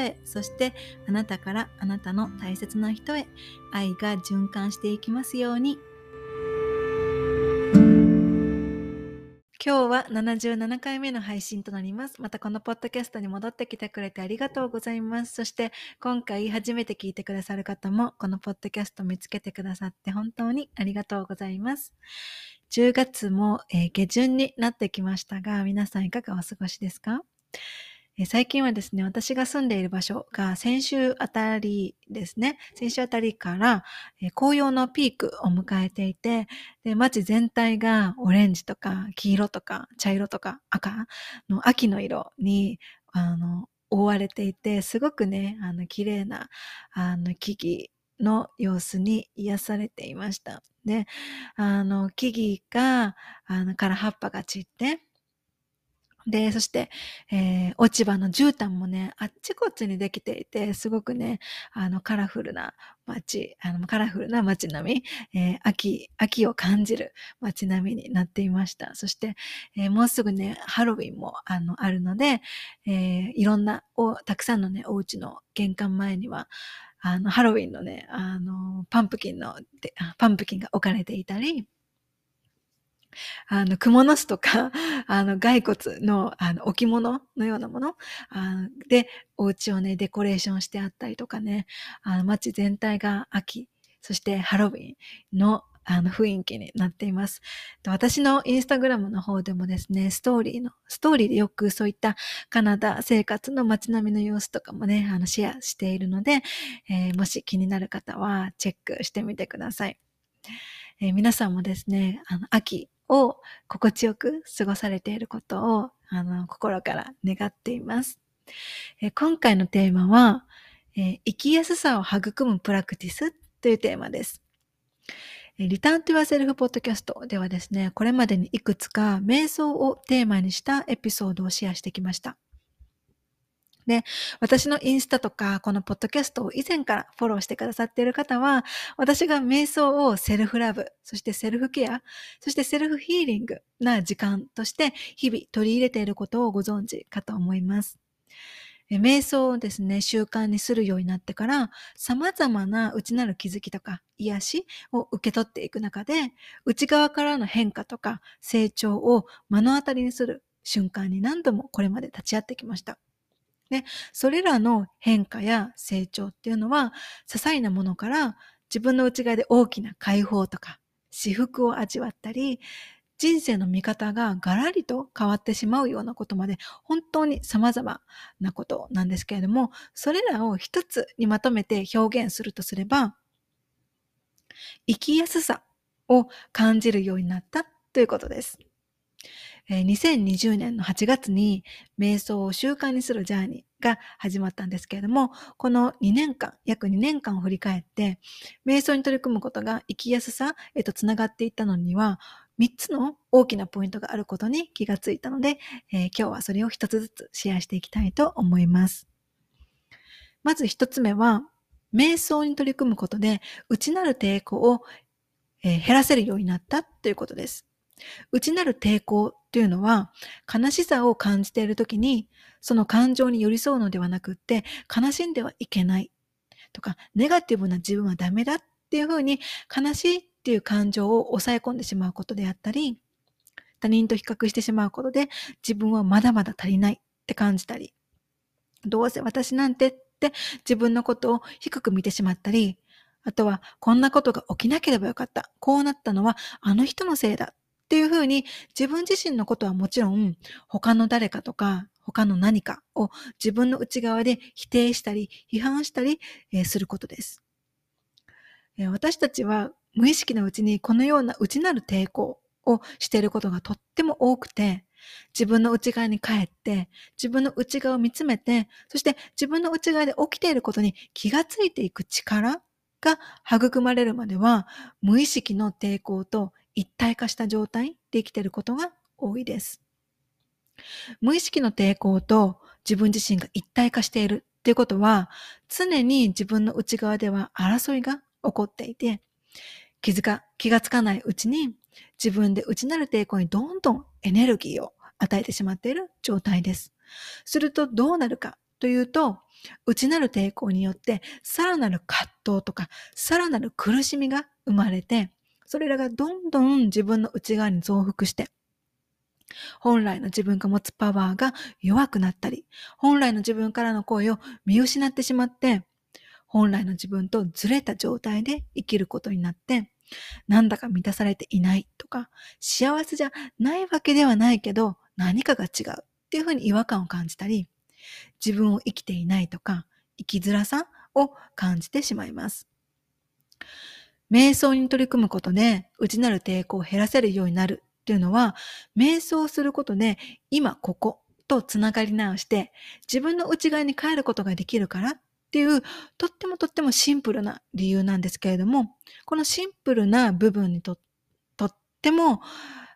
へそしてあなたからあなたの大切な人へ愛が循環していきますように今日は77回目の配信となります。またこのポッドキャストに戻ってきてくれてありがとうございます。そして今回初めて聞いてくださる方もこのポッドキャスト見つけてくださって本当にありがとうございます。10月も、え、下旬になってきましたが皆さんいかがお過ごしですか？最近はですね、私が住んでいる場所が先週あたりですね、先週あたりから紅葉のピークを迎えていて、で街全体がオレンジとか黄色とか茶色とか赤の秋の色にあの覆われていて、すごくね、あの綺麗なあの木々の様子に癒されていました。で、あの木々が、あのから葉っぱが散って、で、そして、えー、落ち葉の絨毯もね、あっちこっちにできていて、すごくね、あの、カラフルな街、あの、カラフルな街並み、えー、秋、秋を感じる街並みになっていました。そして、えー、もうすぐね、ハロウィンも、あの、あるので、えいろんな、お、たくさんのね、お家の玄関前には、あの、ハロウィンのね、あの、パンプキンの、パンプキンが置かれていたり、あの、蜘蛛の巣とか、あの、骸骨の、あの、置物のようなものあで、お家をね、デコレーションしてあったりとかね、あの、街全体が秋、そしてハロウィンのあの雰囲気になっています。私のインスタグラムの方でもですね、ストーリーの、ストーリーでよくそういったカナダ生活の街並みの様子とかもね、あのシェアしているので、えー、もし気になる方はチェックしてみてください。えー、皆さんもですね、あの秋を心地よく過ごされていることをあの心から願っています。え今回のテーマは、え生きやすさを育むプラクティスというテーマです。リターントゥアセルフポッドキャストではですね、これまでにいくつか瞑想をテーマにしたエピソードをシェアしてきました。で、私のインスタとか、このポッドキャストを以前からフォローしてくださっている方は、私が瞑想をセルフラブ、そしてセルフケア、そしてセルフヒーリングな時間として日々取り入れていることをご存知かと思います。瞑想をですね、習慣にするようになってから、様々な内なる気づきとか癒しを受け取っていく中で、内側からの変化とか成長を目の当たりにする瞬間に何度もこれまで立ち会ってきました。で、それらの変化や成長っていうのは、些細なものから自分の内側で大きな解放とか、私服を味わったり、人生の見方がガラリと変わってしまうようなことまで本当に様々なことなんですけれども、それらを一つにまとめて表現するとすれば、生きやすさを感じるようになったということです。2020年の8月に瞑想を習慣にするジャーニーが始まったんですけれども、この2年間、約2年間を振り返って、瞑想に取り組むことが生きやすさへとつながっていったのには、3つの大きなポイントがあることに気がついたので、えー、今日はそれを1つずつシェアしていきたいと思います。まず1つ目は、瞑想に取り組むことで内なる抵抗を、減らせるようになったということです。内なる抵抗というのは、悲しさを感じているときに、その感情に寄り添うのではなくって、悲しんではいけないとか、ネガティブな自分はダメだっていうふうに、悲しいっていう感情を抑え込んでしまうことであったり、他人と比較してしまうことで、自分はまだまだ足りないって感じたり、どうせ私なんてって自分のことを低く見てしまったり、あとは、こんなことが起きなければよかった。こうなったのはあの人のせいだっていうふうに自分自身のことはもちろん他の誰かとか他の何かを自分の内側で否定したり批判したり、えすることです、え私たちは無意識のうちにこのような内なる抵抗をしていることがとっても多くて自分の内側に帰って、自分の内側を見つめて、そして自分の内側で起きていることに気がついていく力が育まれるまでは、無意識の抵抗と一体化した状態で生きていることが多いです。無意識の抵抗と自分自身が一体化しているっていうことは、常に自分の内側では争いが起こっていて、気づか、気がつかないうちに自分で内なる抵抗にどんどんエネルギーを与えてしまっている状態です。するとどうなるかというと、内なる抵抗によってさらなる葛藤とかさらなる苦しみが生まれて、それらがどんどん自分の内側に増幅して、本来の自分が持つパワーが弱くなったり、本来の自分からの声を見失ってしまって、本来の自分とずれた状態で生きることになって、なんだか満たされていないとか、幸せじゃないわけではないけど、何かが違うっていうふうに違和感を感じたり、自分を生きていないとか、生きづらさを感じてしまいます。瞑想に取り組むことで、内なる抵抗を減らせるようになるっていうのは、瞑想することで、今こことつながり直して、自分の内側に帰ることができるからっていう、とってもとってもシンプルな理由なんですけれども、このシンプルな部分にと、とっても、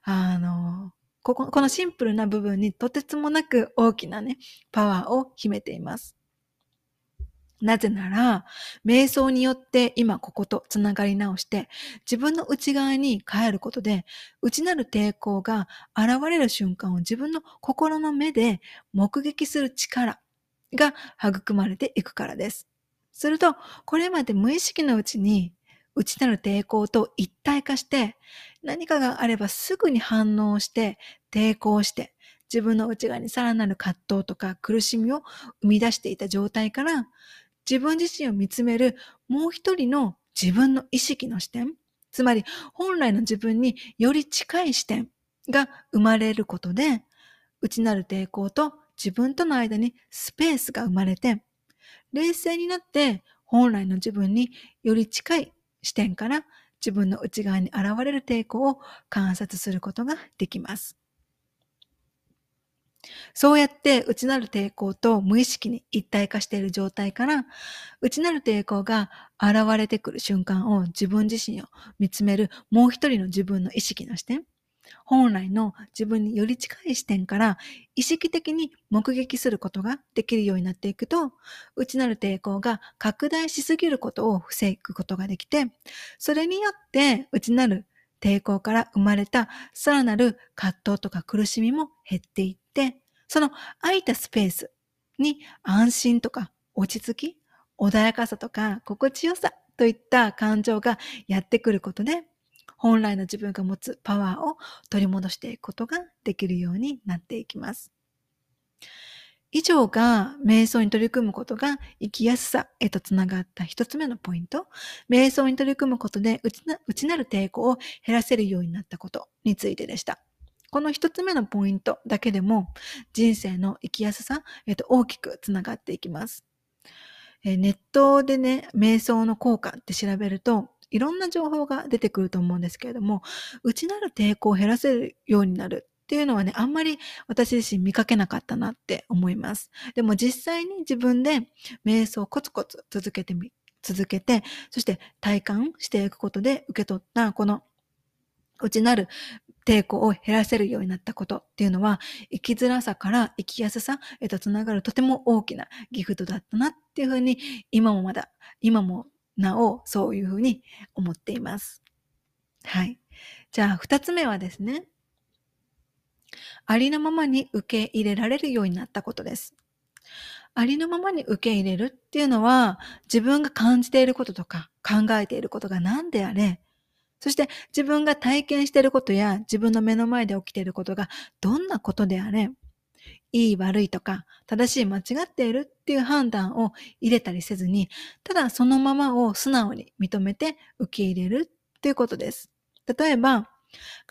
あの、こここのシンプルな部分にとてつもなく大きなね、パワーを秘めています。なぜなら、瞑想によって今こことつながり直して、自分の内側に帰ることで、内なる抵抗が現れる瞬間を自分の心の目で目撃する力が育まれていくからです。すると、これまで無意識のうちに内なる抵抗と一体化して、何かがあればすぐに反応して、抵抗して、自分の内側にさらなる葛藤とか苦しみを生み出していた状態から、自分自身を見つめるもう一人の自分の意識の視点、つまり本来の自分により近い視点が生まれることで、内なる抵抗と自分との間にスペースが生まれて、冷静になって本来の自分により近い視点から自分の内側に現れる抵抗を観察することができます。そうやって内なる抵抗と無意識に一体化している状態から、内なる抵抗が現れてくる瞬間を自分自身を見つめるもう一人の自分の意識の視点、本来の自分により近い視点から意識的に目撃することができるようになっていくと、内なる抵抗が拡大しすぎることを防ぐことができて、それによって内なる抵抗から生まれたさらなる葛藤とか苦しみも減っていって、その空いたスペースに安心とか落ち着き、穏やかさとか心地よさといった感情がやってくることで、本来の自分が持つパワーを取り戻していくことができるようになっていきます。以上が瞑想に取り組むことが生きやすさへとつながった一つ目のポイント。瞑想に取り組むことで内なる抵抗を減らせるようになったことについてでした。この一つ目のポイントだけでも人生の生きやすさ、えっと、大きくつながっていきます。えネットでね、瞑想の効果って調べると、いろんな情報が出てくると思うんですけれども、内なる抵抗を減らせるようになるっていうのはね、あんまり私自身見かけなかったなって思います。でも実際に自分で瞑想をコツコツ続けてみ、続けて、そして体感していくことで受け取ったこの内なる抵抗を減らせるようになったことっていうのは、生きづらさから生きやすさへとつながるとても大きなギフトだったなっていうふうに、今もまだ、今もなおそういうふうに思っています。はい。じゃあ、二つ目はですね、ありのままに受け入れられるようになったことです。ありのままに受け入れるっていうのは、自分が感じていることとか考えていることが何であれ、そして自分が体験していることや自分の目の前で起きていることがどんなことであれ、いい悪いとか正しい間違っているっていう判断を入れたりせずに、ただそのままを素直に認めて受け入れるっていうことです。例えば、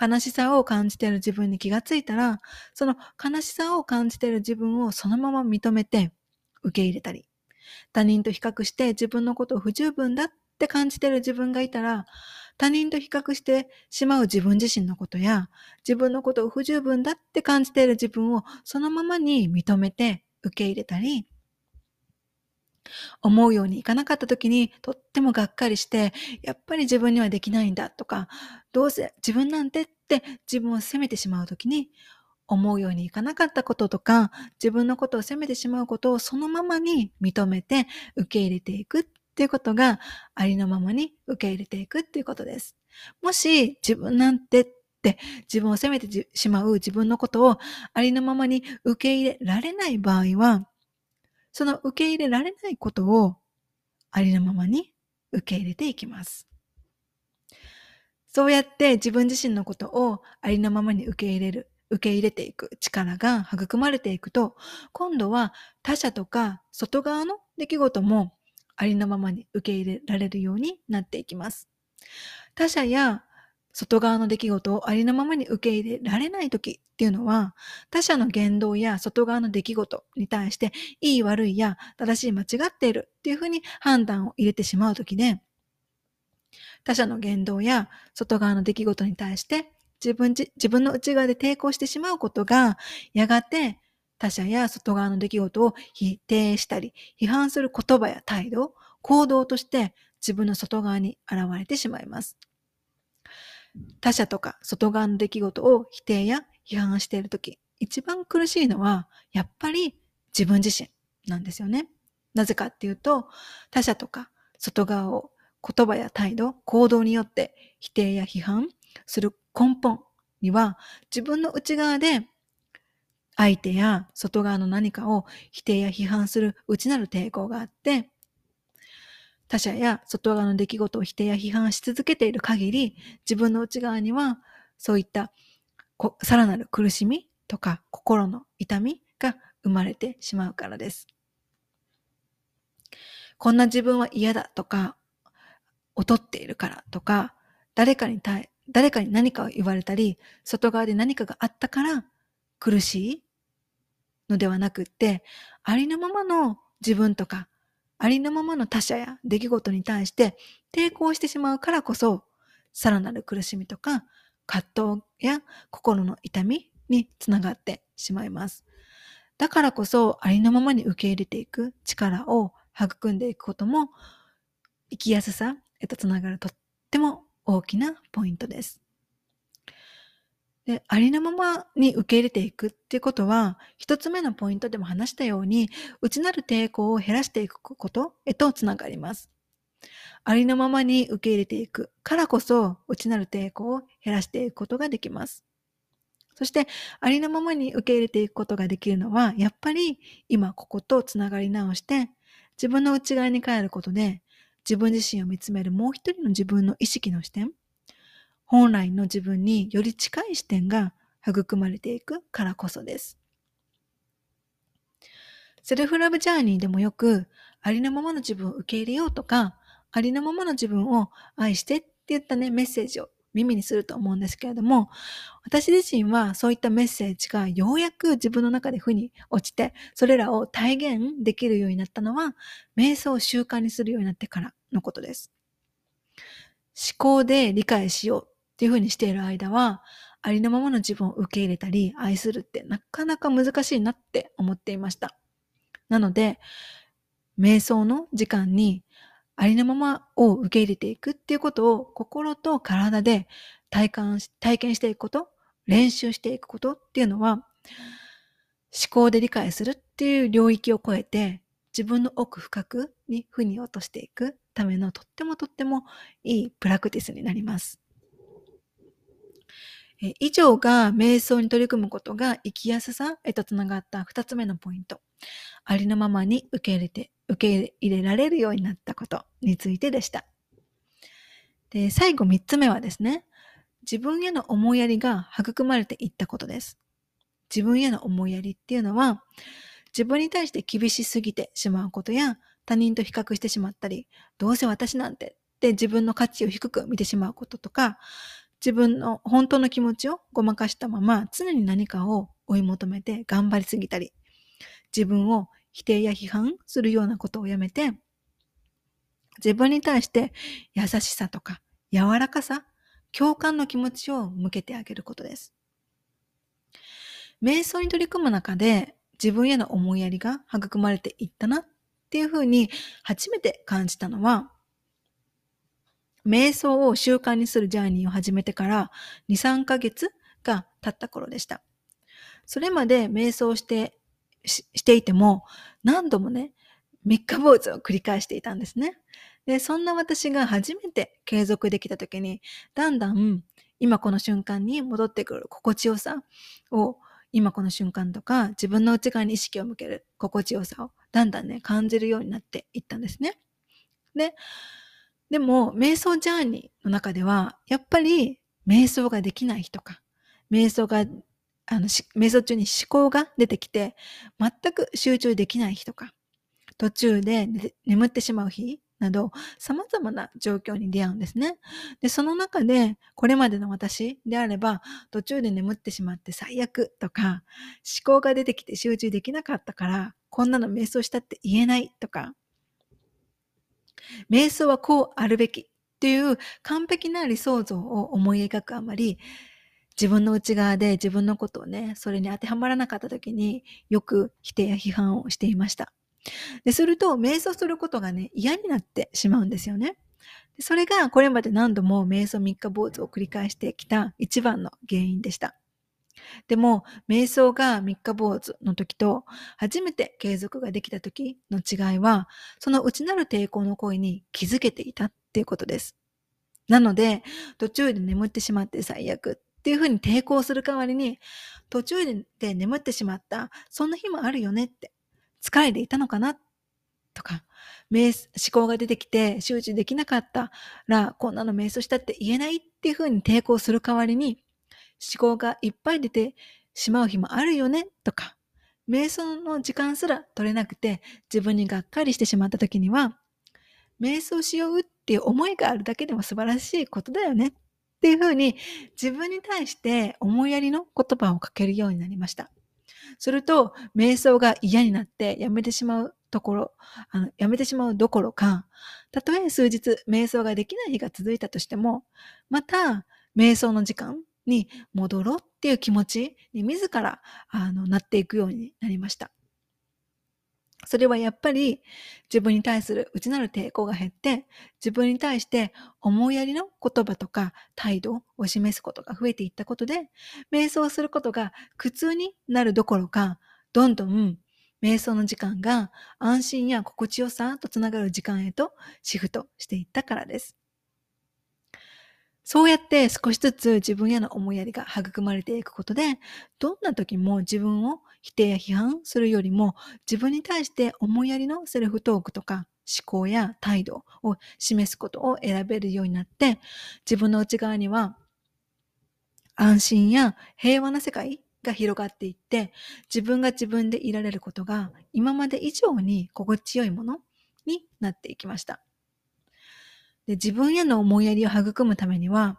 悲しさを感じている自分に気がついたら、その悲しさを感じている自分をそのまま認めて受け入れたり、他人と比較して自分のことを不十分だって感じている自分がいたら、他人と比較してしまう自分自身のことや、自分のことを不十分だって感じている自分をそのままに認めて受け入れたり、思うようにいかなかった時にとってもがっかりして、やっぱり自分にはできないんだとか、どうせ自分なんてって自分を責めてしまう時に、思うようにいかなかったこととか、自分のことを責めてしまうことをそのままに認めて受け入れていくっっていうことがありのままに受け入れていくっていうことです。もし自分なんてって自分を責めてしまう自分のことをありのままに受け入れられない場合は、その受け入れられないことをありのままに受け入れていきます。そうやって自分自身のことをありのままに受け入れる、受け入れていく力が育まれていくと、今度は他者とか外側の出来事もありのままに受け入れられるようになっていきます。他者や外側の出来事をありのままに受け入れられない時っていうのは、他者の言動や外側の出来事に対して、いい悪いや正しい間違っているっていうふうに判断を入れてしまう時で、他者の言動や外側の出来事に対して自分自分の内側で抵抗してしまうことが、やがて他者や外側の出来事を否定したり、批判する言葉や態度、行動として自分の外側に現れてしまいます。他者とか外側の出来事を否定や批判しているとき、一番苦しいのは、やっぱり自分自身なんですよね。なぜかっていうと、他者とか外側を言葉や態度、行動によって否定や批判する根本には、自分の内側で相手や外側の何かを否定や批判する内なる抵抗があって、他者や外側の出来事を否定や批判し続けている限り、自分の内側にはそういったさらなる苦しみとか心の痛みが生まれてしまうからです。こんな自分は嫌だとか、劣っているからとか、誰かに対、誰かに何かを言われたり、外側で何かがあったから苦しいのではなくって、ありのままの自分とかありのままの他者や出来事に対して抵抗してしまうからこそ、さらなる苦しみとか葛藤や心の痛みにつながってしまいます。だからこそありのままに受け入れていく力を育んでいくことも生きやすさへとつながるとっても大きなポイントです。で、ありのままに受け入れていくっていうことは、一つ目のポイントでも話したように、内なる抵抗を減らしていくことへとつながります。ありのままに受け入れていくからこそ、内なる抵抗を減らしていくことができます。そして、ありのままに受け入れていくことができるのは、やっぱり今こことつながり直して、自分の内側に帰ることで、自分自身を見つめるもう一人の自分の意識の視点、本来の自分により近い視点が育まれていくからこそです。セルフラブジャーニーでもよく、ありのままの自分を受け入れようとか、ありのままの自分を愛してって言ったね、メッセージを耳にすると思うんですけれども、私自身はそういったメッセージがようやく自分の中で負に落ちて、それらを体現できるようになったのは、瞑想を習慣にするようになってからのことです。思考で理解しようっていうふうにしている間は、ありのままの自分を受け入れたり、愛するってなかなか難しいなって思っていました。なので、瞑想の時間にありのままを受け入れていくっていうことを心と体で体感し、体験していくこと、練習していくことっていうのは、思考で理解するっていう領域を超えて、自分の奥深くに腑に落としていくためのとってもとってもいいプラクティスになります。以上が瞑想に取り組むことが生きやすさへとつながった二つ目のポイント。ありのままに受け入れて、受け入れられるようになったことについてでした。で、最後三つ目はですね、自分への思いやりが育まれていったことです。自分への思いやりっていうのは、自分に対して厳しすぎてしまうことや、他人と比較してしまったり、どうせ私なんてって自分の価値を低く見てしまうこととか、自分の本当の気持ちをごまかしたまま常に何かを追い求めて頑張りすぎたり、自分を否定や批判するようなことをやめて、自分に対して優しさとか柔らかさ、共感の気持ちを向けてあげることです。瞑想に取り組む中で自分への思いやりが育まれていったなっていうふうに初めて感じたのは、瞑想を習慣にするジャーニーを始めてから2、3ヶ月が経った頃でした。それまで瞑想してししていても何度もね、三日坊主を繰り返していたんですね。で、そんな私が初めて継続できた時に、だんだん今この瞬間に戻ってくる心地よさを今この瞬間とか自分の内側に意識を向ける心地よさをだんだんね感じるようになっていったんですね。で、でも瞑想ジャーニーの中ではやっぱり瞑想ができない人か瞑想があの瞑想中に思考が出てきて全く集中できない日とか途中で眠ってしまう日など様々な状況に出会うんですね。で、その中でこれまでの私であれば途中で眠ってしまって最悪とか思考が出てきて集中できなかったからこんなの瞑想したって言えないとか瞑想はこうあるべきっていう完璧な理想像を思い描くあまり自分の内側で自分のことをね、それに当てはまらなかった時によく否定や批判をしていました。ですると、瞑想することがね、嫌になってしまうんですよね。それがこれまで何度も瞑想三日坊主を繰り返してきた一番の原因でした。でも、瞑想が三日坊主の時と初めて継続ができた時の違いは、その内なる抵抗の声に気づけていたっていうことです。なので、途中で眠ってしまって最悪っていうふうに抵抗する代わりに、途中で眠ってしまった、そんな日もあるよねって疲れていたのかなとか、思考が出てきて集中できなかったら、こんなの瞑想したって言えないっていうふうに抵抗する代わりに、思考がいっぱい出てしまう日もあるよねとか、瞑想の時間すら取れなくて自分にがっかりしてしまった時には、瞑想しようっていう思いがあるだけでも素晴らしいことだよねっていうふうに自分に対して思いやりの言葉をかけるようになりました。すると、瞑想が嫌になってやめてしまうところ、あのやめてしまうどころか、たとえ数日瞑想ができない日が続いたとしても、また瞑想の時間に戻ろうっていう気持ちに自らあのなっていくようになりました。それはやっぱり自分に対する内なる抵抗が減って、自分に対して思いやりの言葉とか態度を示すことが増えていったことで、瞑想することが苦痛になるどころか、どんどん瞑想の時間が安心や心地よさとつながる時間へとシフトしていったからです。そうやって少しずつ自分への思いやりが育まれていくことで、どんな時も自分を否定や批判するよりも、自分に対して思いやりのセルフトークとか思考や態度を示すことを選べるようになって、自分の内側には安心や平和な世界が広がっていって、自分が自分でいられることが今まで以上に心地よいものになっていきました。で自分への思いやりを育むためには、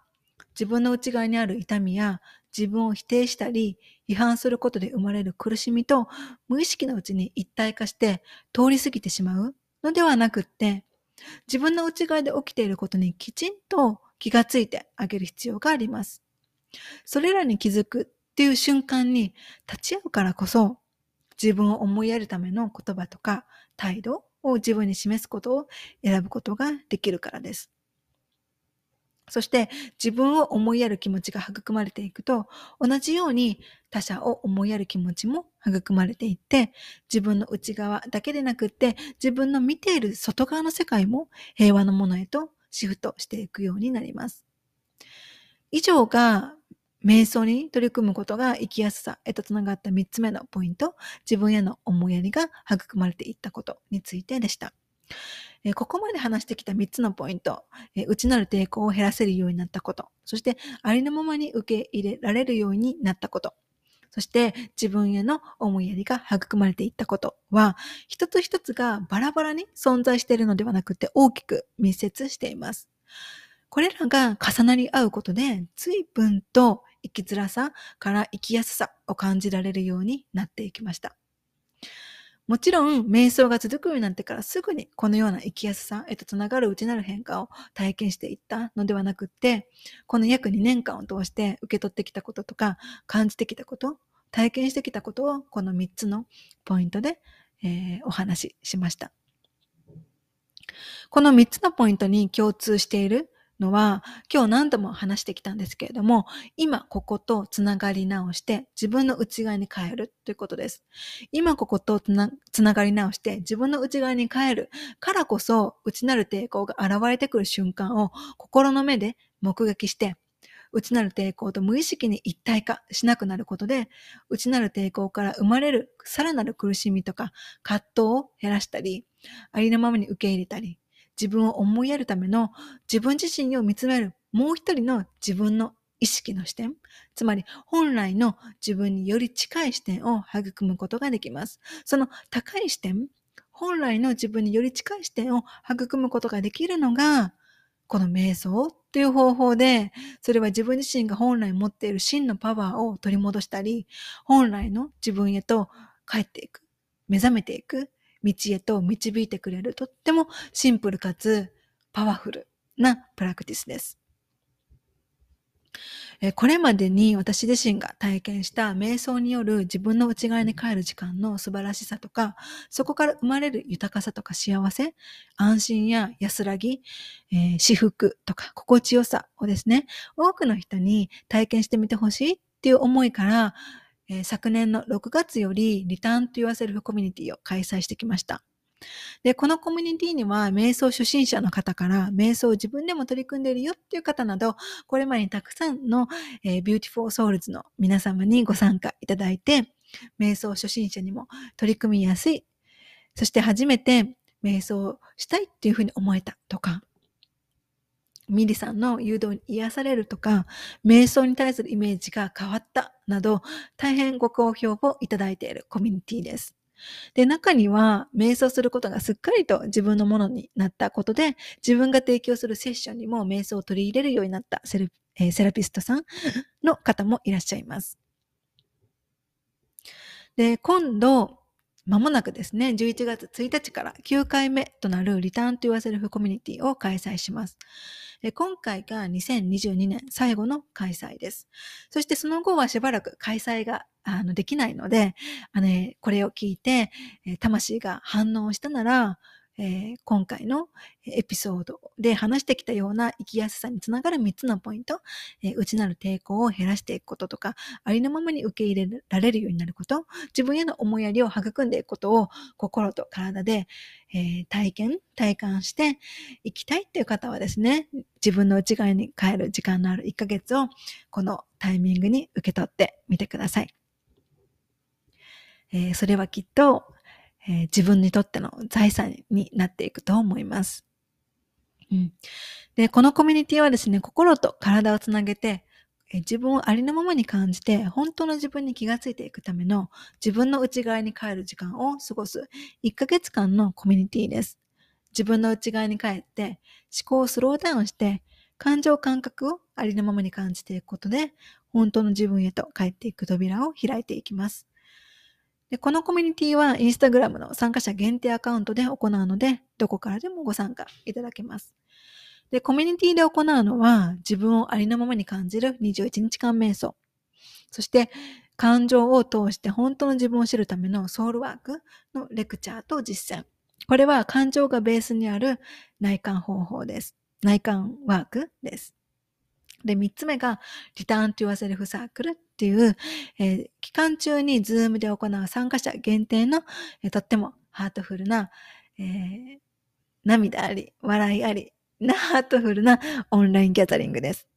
自分の内側にある痛みや自分を否定したり批判することで生まれる苦しみと無意識のうちに一体化して通り過ぎてしまうのではなくって、自分の内側で起きていることにきちんと気がついてあげる必要があります。それらに気づくっていう瞬間に立ち会うからこそ、自分を思いやるための言葉とか態度を自分に示すことを選ぶことができるからです。そして自分を思いやる気持ちが育まれていくと、同じように他者を思いやる気持ちも育まれていって、自分の内側だけでなくって、自分の見ている外側の世界も平和のものへとシフトしていくようになります。以上が瞑想に取り組むことが生きやすさへとつながった3つ目のポイント、自分への思いやりが育まれていったことについてでした。ここまで話してきた3つのポイント、内なる抵抗を減らせるようになったこと、そしてありのままに受け入れられるようになったこと、そして自分への思いやりが育まれていったことは、一つ一つがバラバラに存在しているのではなくて大きく密接しています。これらが重なり合うことで、随分と生きづらさから生きやすさを感じられるようになっていきました。もちろん、瞑想が続くようになってからすぐにこのような生きやすさへとつながる内なる変化を体験していったのではなくって、この約2年間を通して受け取ってきたこととか、感じてきたこと、体験してきたことをこの3つのポイントで、えー、お話ししました。この3つのポイントに共通しているのは、今日何度も話してきたんですけれども、今こことつながり直して自分の内側に帰るということです。今こことつなつながり直して自分の内側に帰るからこそ、内なる抵抗が現れてくる瞬間を心の目で目撃して、内なる抵抗と無意識に一体化しなくなることで、内なる抵抗から生まれるさらなる苦しみとか葛藤を減らしたり、ありのままに受け入れたり、自分を思いやるための自分自身を見つめるもう一人の自分の意識の視点、つまり本来の自分により近い視点を育むことができます。その高い視点、本来の自分により近い視点を育むことができるのが、この瞑想という方法で、それは自分自身が本来持っている真のパワーを取り戻したり、本来の自分へと帰っていく、目覚めていく、道へと導いてくれるとってもシンプルかつパワフルなプラクティスです。これまでに私自身が体験した瞑想による自分の内側に帰る時間の素晴らしさとか、そこから生まれる豊かさとか幸せ、安心や安らぎ、えー、至福とか心地よさをですね、多くの人に体験してみてほしいっていう思いから、えー、昨年の6月より Return to Yourself コミュニティを開催してきました。で、このコミュニティには瞑想初心者の方から瞑想を自分でも取り組んでいるよっていう方など、これまでにたくさんの、えー、 Beautiful Souls の皆様にご参加いただいて、瞑想初心者にも取り組みやすい、そして初めて瞑想したいっていうふうに思えたとか、ミリさんの誘導に癒されるとか、瞑想に対するイメージが変わったなど、大変ご好評をいただいているコミュニティです。で、中には、瞑想することがすっかりと自分のものになったことで、自分が提供するセッションにも瞑想を取り入れるようになったセル、えー、セラピストさんの方もいらっしゃいます。で、今度、まもなくですね、11月1日から9回目となるリターンと言わせるコミュニティを開催します。今回が2022年最後の開催です。そしてその後はしばらく開催ができないので、あの、これを聞いて、魂が反応したなら、えー、今回のエピソードで話してきたような生きやすさにつながる3つのポイント、えー、内なる抵抗を減らしていくこととか、ありのままに受け入れられるようになること、自分への思いやりを育んでいくことを心と体で、えー、体験、体感していきたいっていう方はですね、自分の内側に帰る時間のある1ヶ月をこのタイミングに受け取ってみてください。え、それはきっとえー、自分にとっての財産になっていくと思います。うん、で、このコミュニティはですね、心と体をつなげて、えー、自分をありのままに感じて、本当の自分に気がついていくための自分の内側に帰る時間を過ごす1ヶ月間のコミュニティです。自分の内側に帰って思考をスローダウンして感情感覚をありのままに感じていくことで本当の自分へと帰っていく扉を開いていきます。でこのコミュニティはインスタグラムの参加者限定アカウントで行うので、どこからでもご参加いただけます。で、コミュニティで行うのは、自分をありのままに感じる21日間瞑想。そして、感情を通して本当の自分を知るためのソウルワークのレクチャーと実践。これは感情がベースにある内観方法です。内観ワークです。で、三つ目が、 Return to Yourself サークルっていう、えー、期間中にズームで行う参加者限定の、えー、とってもハートフルな、えー、涙あり、笑いありなハートフルなオンラインギャザリングです。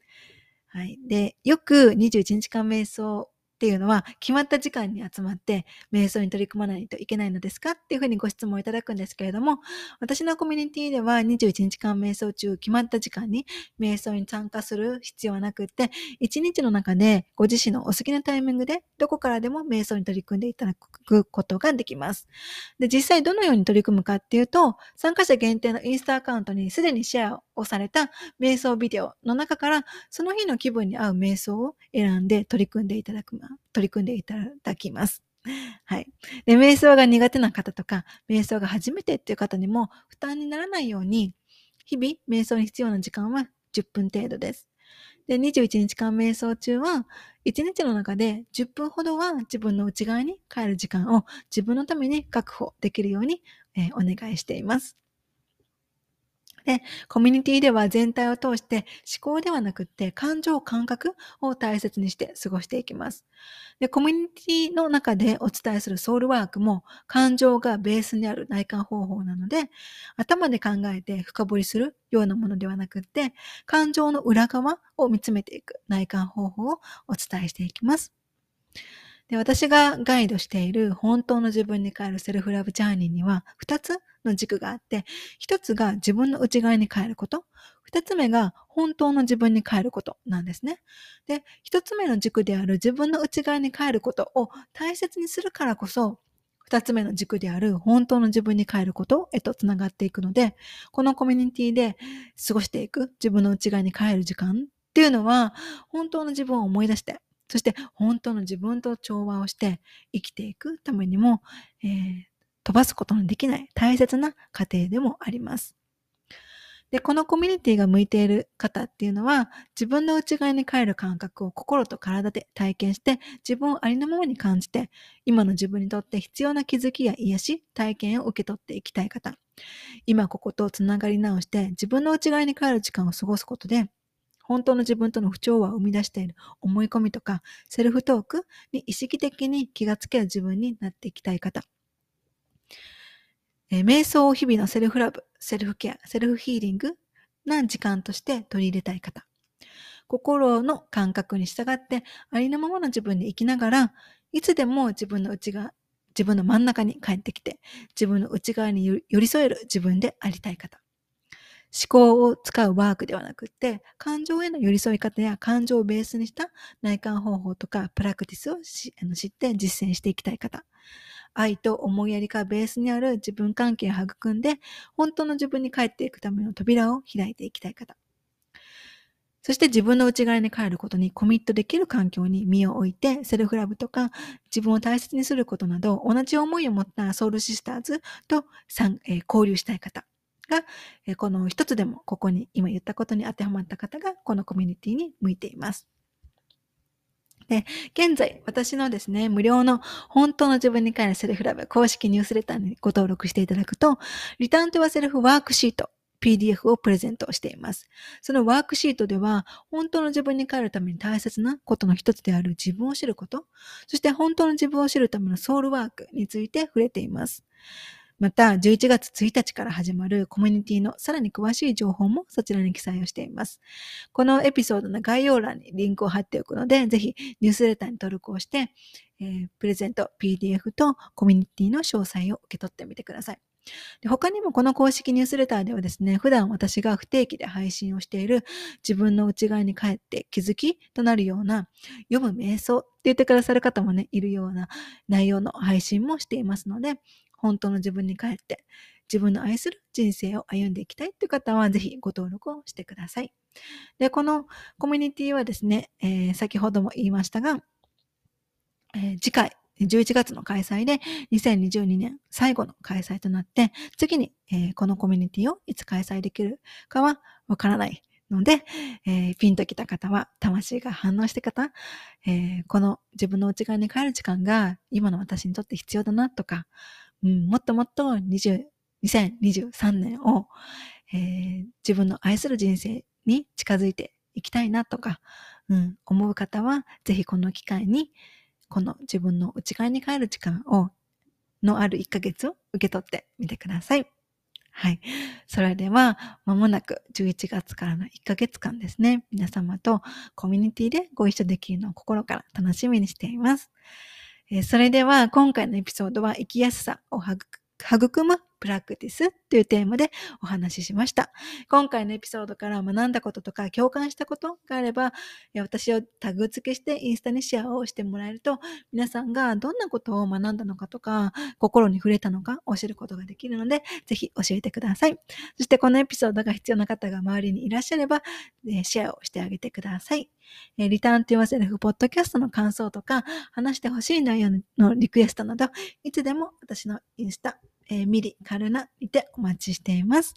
はい。で、よく21日間瞑想っていうのは決まった時間に集まって瞑想に取り組まないといけないのですかっていうふうにご質問いただくんですけれども私のコミュニティでは21日間瞑想中決まった時間に瞑想に参加する必要はなくって1日の中でご自身のお好きなタイミングでどこからでも瞑想に取り組んでいただくことができます。で、実際どのように取り組むかっていうと参加者限定のインスタアカウントにすでにシェアをされた瞑想ビデオの中からその日の気分に合う瞑想を選んで取り組んでいただく、取り組んでいただきます。はい。で、瞑想が苦手な方とか、瞑想が初めてっていう方にも負担にならないように、日々瞑想に必要な時間は10分程度です。で、21日間瞑想中は、1日の中で10分ほどは自分の内側に帰る時間を自分のために確保できるように、えー、お願いしています。で、コミュニティでは全体を通して思考ではなくって感情、感覚を大切にして過ごしていきます。で、コミュニティの中でお伝えするソウルワークも感情がベースにある内観方法なので、頭で考えて深掘りするようなものではなくって、感情の裏側を見つめていく内観方法をお伝えしていきます。で私がガイドしている本当の自分に帰るセルフラブジャーニーには2つの軸があって、1つが自分の内側に帰ること、2つ目が本当の自分に帰ることなんですね。で、1つ目の軸である自分の内側に帰ることを大切にするからこそ、2つ目の軸である本当の自分に帰ることへとつながっていくので、このコミュニティで過ごしていく自分の内側に帰る時間っていうのは、本当の自分を思い出して、そして本当の自分と調和をして生きていくためにも、えー、飛ばすことのできない大切な過程でもあります。で、このコミュニティが向いている方っていうのは、自分の内側に帰る感覚を心と体で体験して、自分をありのままに感じて、今の自分にとって必要な気づきや癒し、体験を受け取っていきたい方。今こことつながり直して、自分の内側に帰る時間を過ごすことで、本当の自分との不調和を生み出している思い込みとか、セルフトークに意識的に気がつける自分になっていきたい方。えー、瞑想を日々のセルフラブ、セルフケア、セルフヒーリングな時間として取り入れたい方。心の感覚に従ってありのままの自分で生きながら、いつでも自分の内側、自分の真ん中に帰ってきて、自分の内側に寄り添える自分でありたい方。思考を使うワークではなくって、感情への寄り添い方や感情をベースにした内観方法とかプラクティスをあの知って実践していきたい方。愛と思いやりがベースにある自分関係を育んで、本当の自分に帰っていくための扉を開いていきたい方。そして自分の内側に帰ることにコミットできる環境に身を置いて、セルフラブとか自分を大切にすることなど、同じ思いを持ったソウルシスターズと、えー、交流したい方が、え、この一つでもここに今言ったことに当てはまった方が、このコミュニティに向いています。で、現在、私のですね、無料の本当の自分に帰るセルフラブ公式ニュースレターにご登録していただくと、リターントゥアセルフワークシート PDF をプレゼントしています。そのワークシートでは、本当の自分に帰るために大切なことの一つである自分を知ること、そして本当の自分を知るためのソウルワークについて触れています。また、11月1日から始まるコミュニティのさらに詳しい情報もそちらに記載をしています。このエピソードの概要欄にリンクを貼っておくので、ぜひニュースレターに登録をして、えー、プレゼント、PDF とコミュニティの詳細を受け取ってみてください。で他にもこの公式ニュースレターではですね、普段私が不定期で配信をしている自分の内側に帰って気づきとなるような読む瞑想って言ってくださる方もね、いるような内容の配信もしていますので、本当の自分に帰って自分の愛する人生を歩んでいきたいという方はぜひご登録をしてください。で、このコミュニティはですね、えー、先ほども言いましたが、えー、次回11月の開催で2022年最後の開催となって次に、えー、このコミュニティをいつ開催できるかはわからないので、えー、ピンときた方は、魂が反応して方、えー、この自分の内側に帰る時間が今の私にとって必要だなとか、うん、もっともっと20 2023年を、えー、自分の愛する人生に近づいていきたいなとか、うん、思う方は、ぜひこの機会に、この自分の内側に帰る時間を、のある1ヶ月を受け取ってみてください。はい。それでは、まもなく11月からの1ヶ月間ですね、皆様とコミュニティでご一緒できるのを心から楽しみにしています。それでは今回のエピソードは生きやすさを育むプラクティスというテーマでお話ししました。今回のエピソードから学んだこととか共感したことがあれば、私をタグ付けしてインスタにシェアをしてもらえると、皆さんがどんなことを学んだのかとか、心に触れたのか教えることができるので、ぜひ教えてください。そしてこのエピソードが必要な方が周りにいらっしゃれば、シェアをしてあげてください。リターンと言わせるポッドキャストの感想とか、話してほしい内容のリクエストなど、いつでも私のインスタ、えー、ミリ、カルナにてお待ちしています。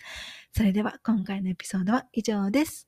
それでは今回のエピソードは以上です。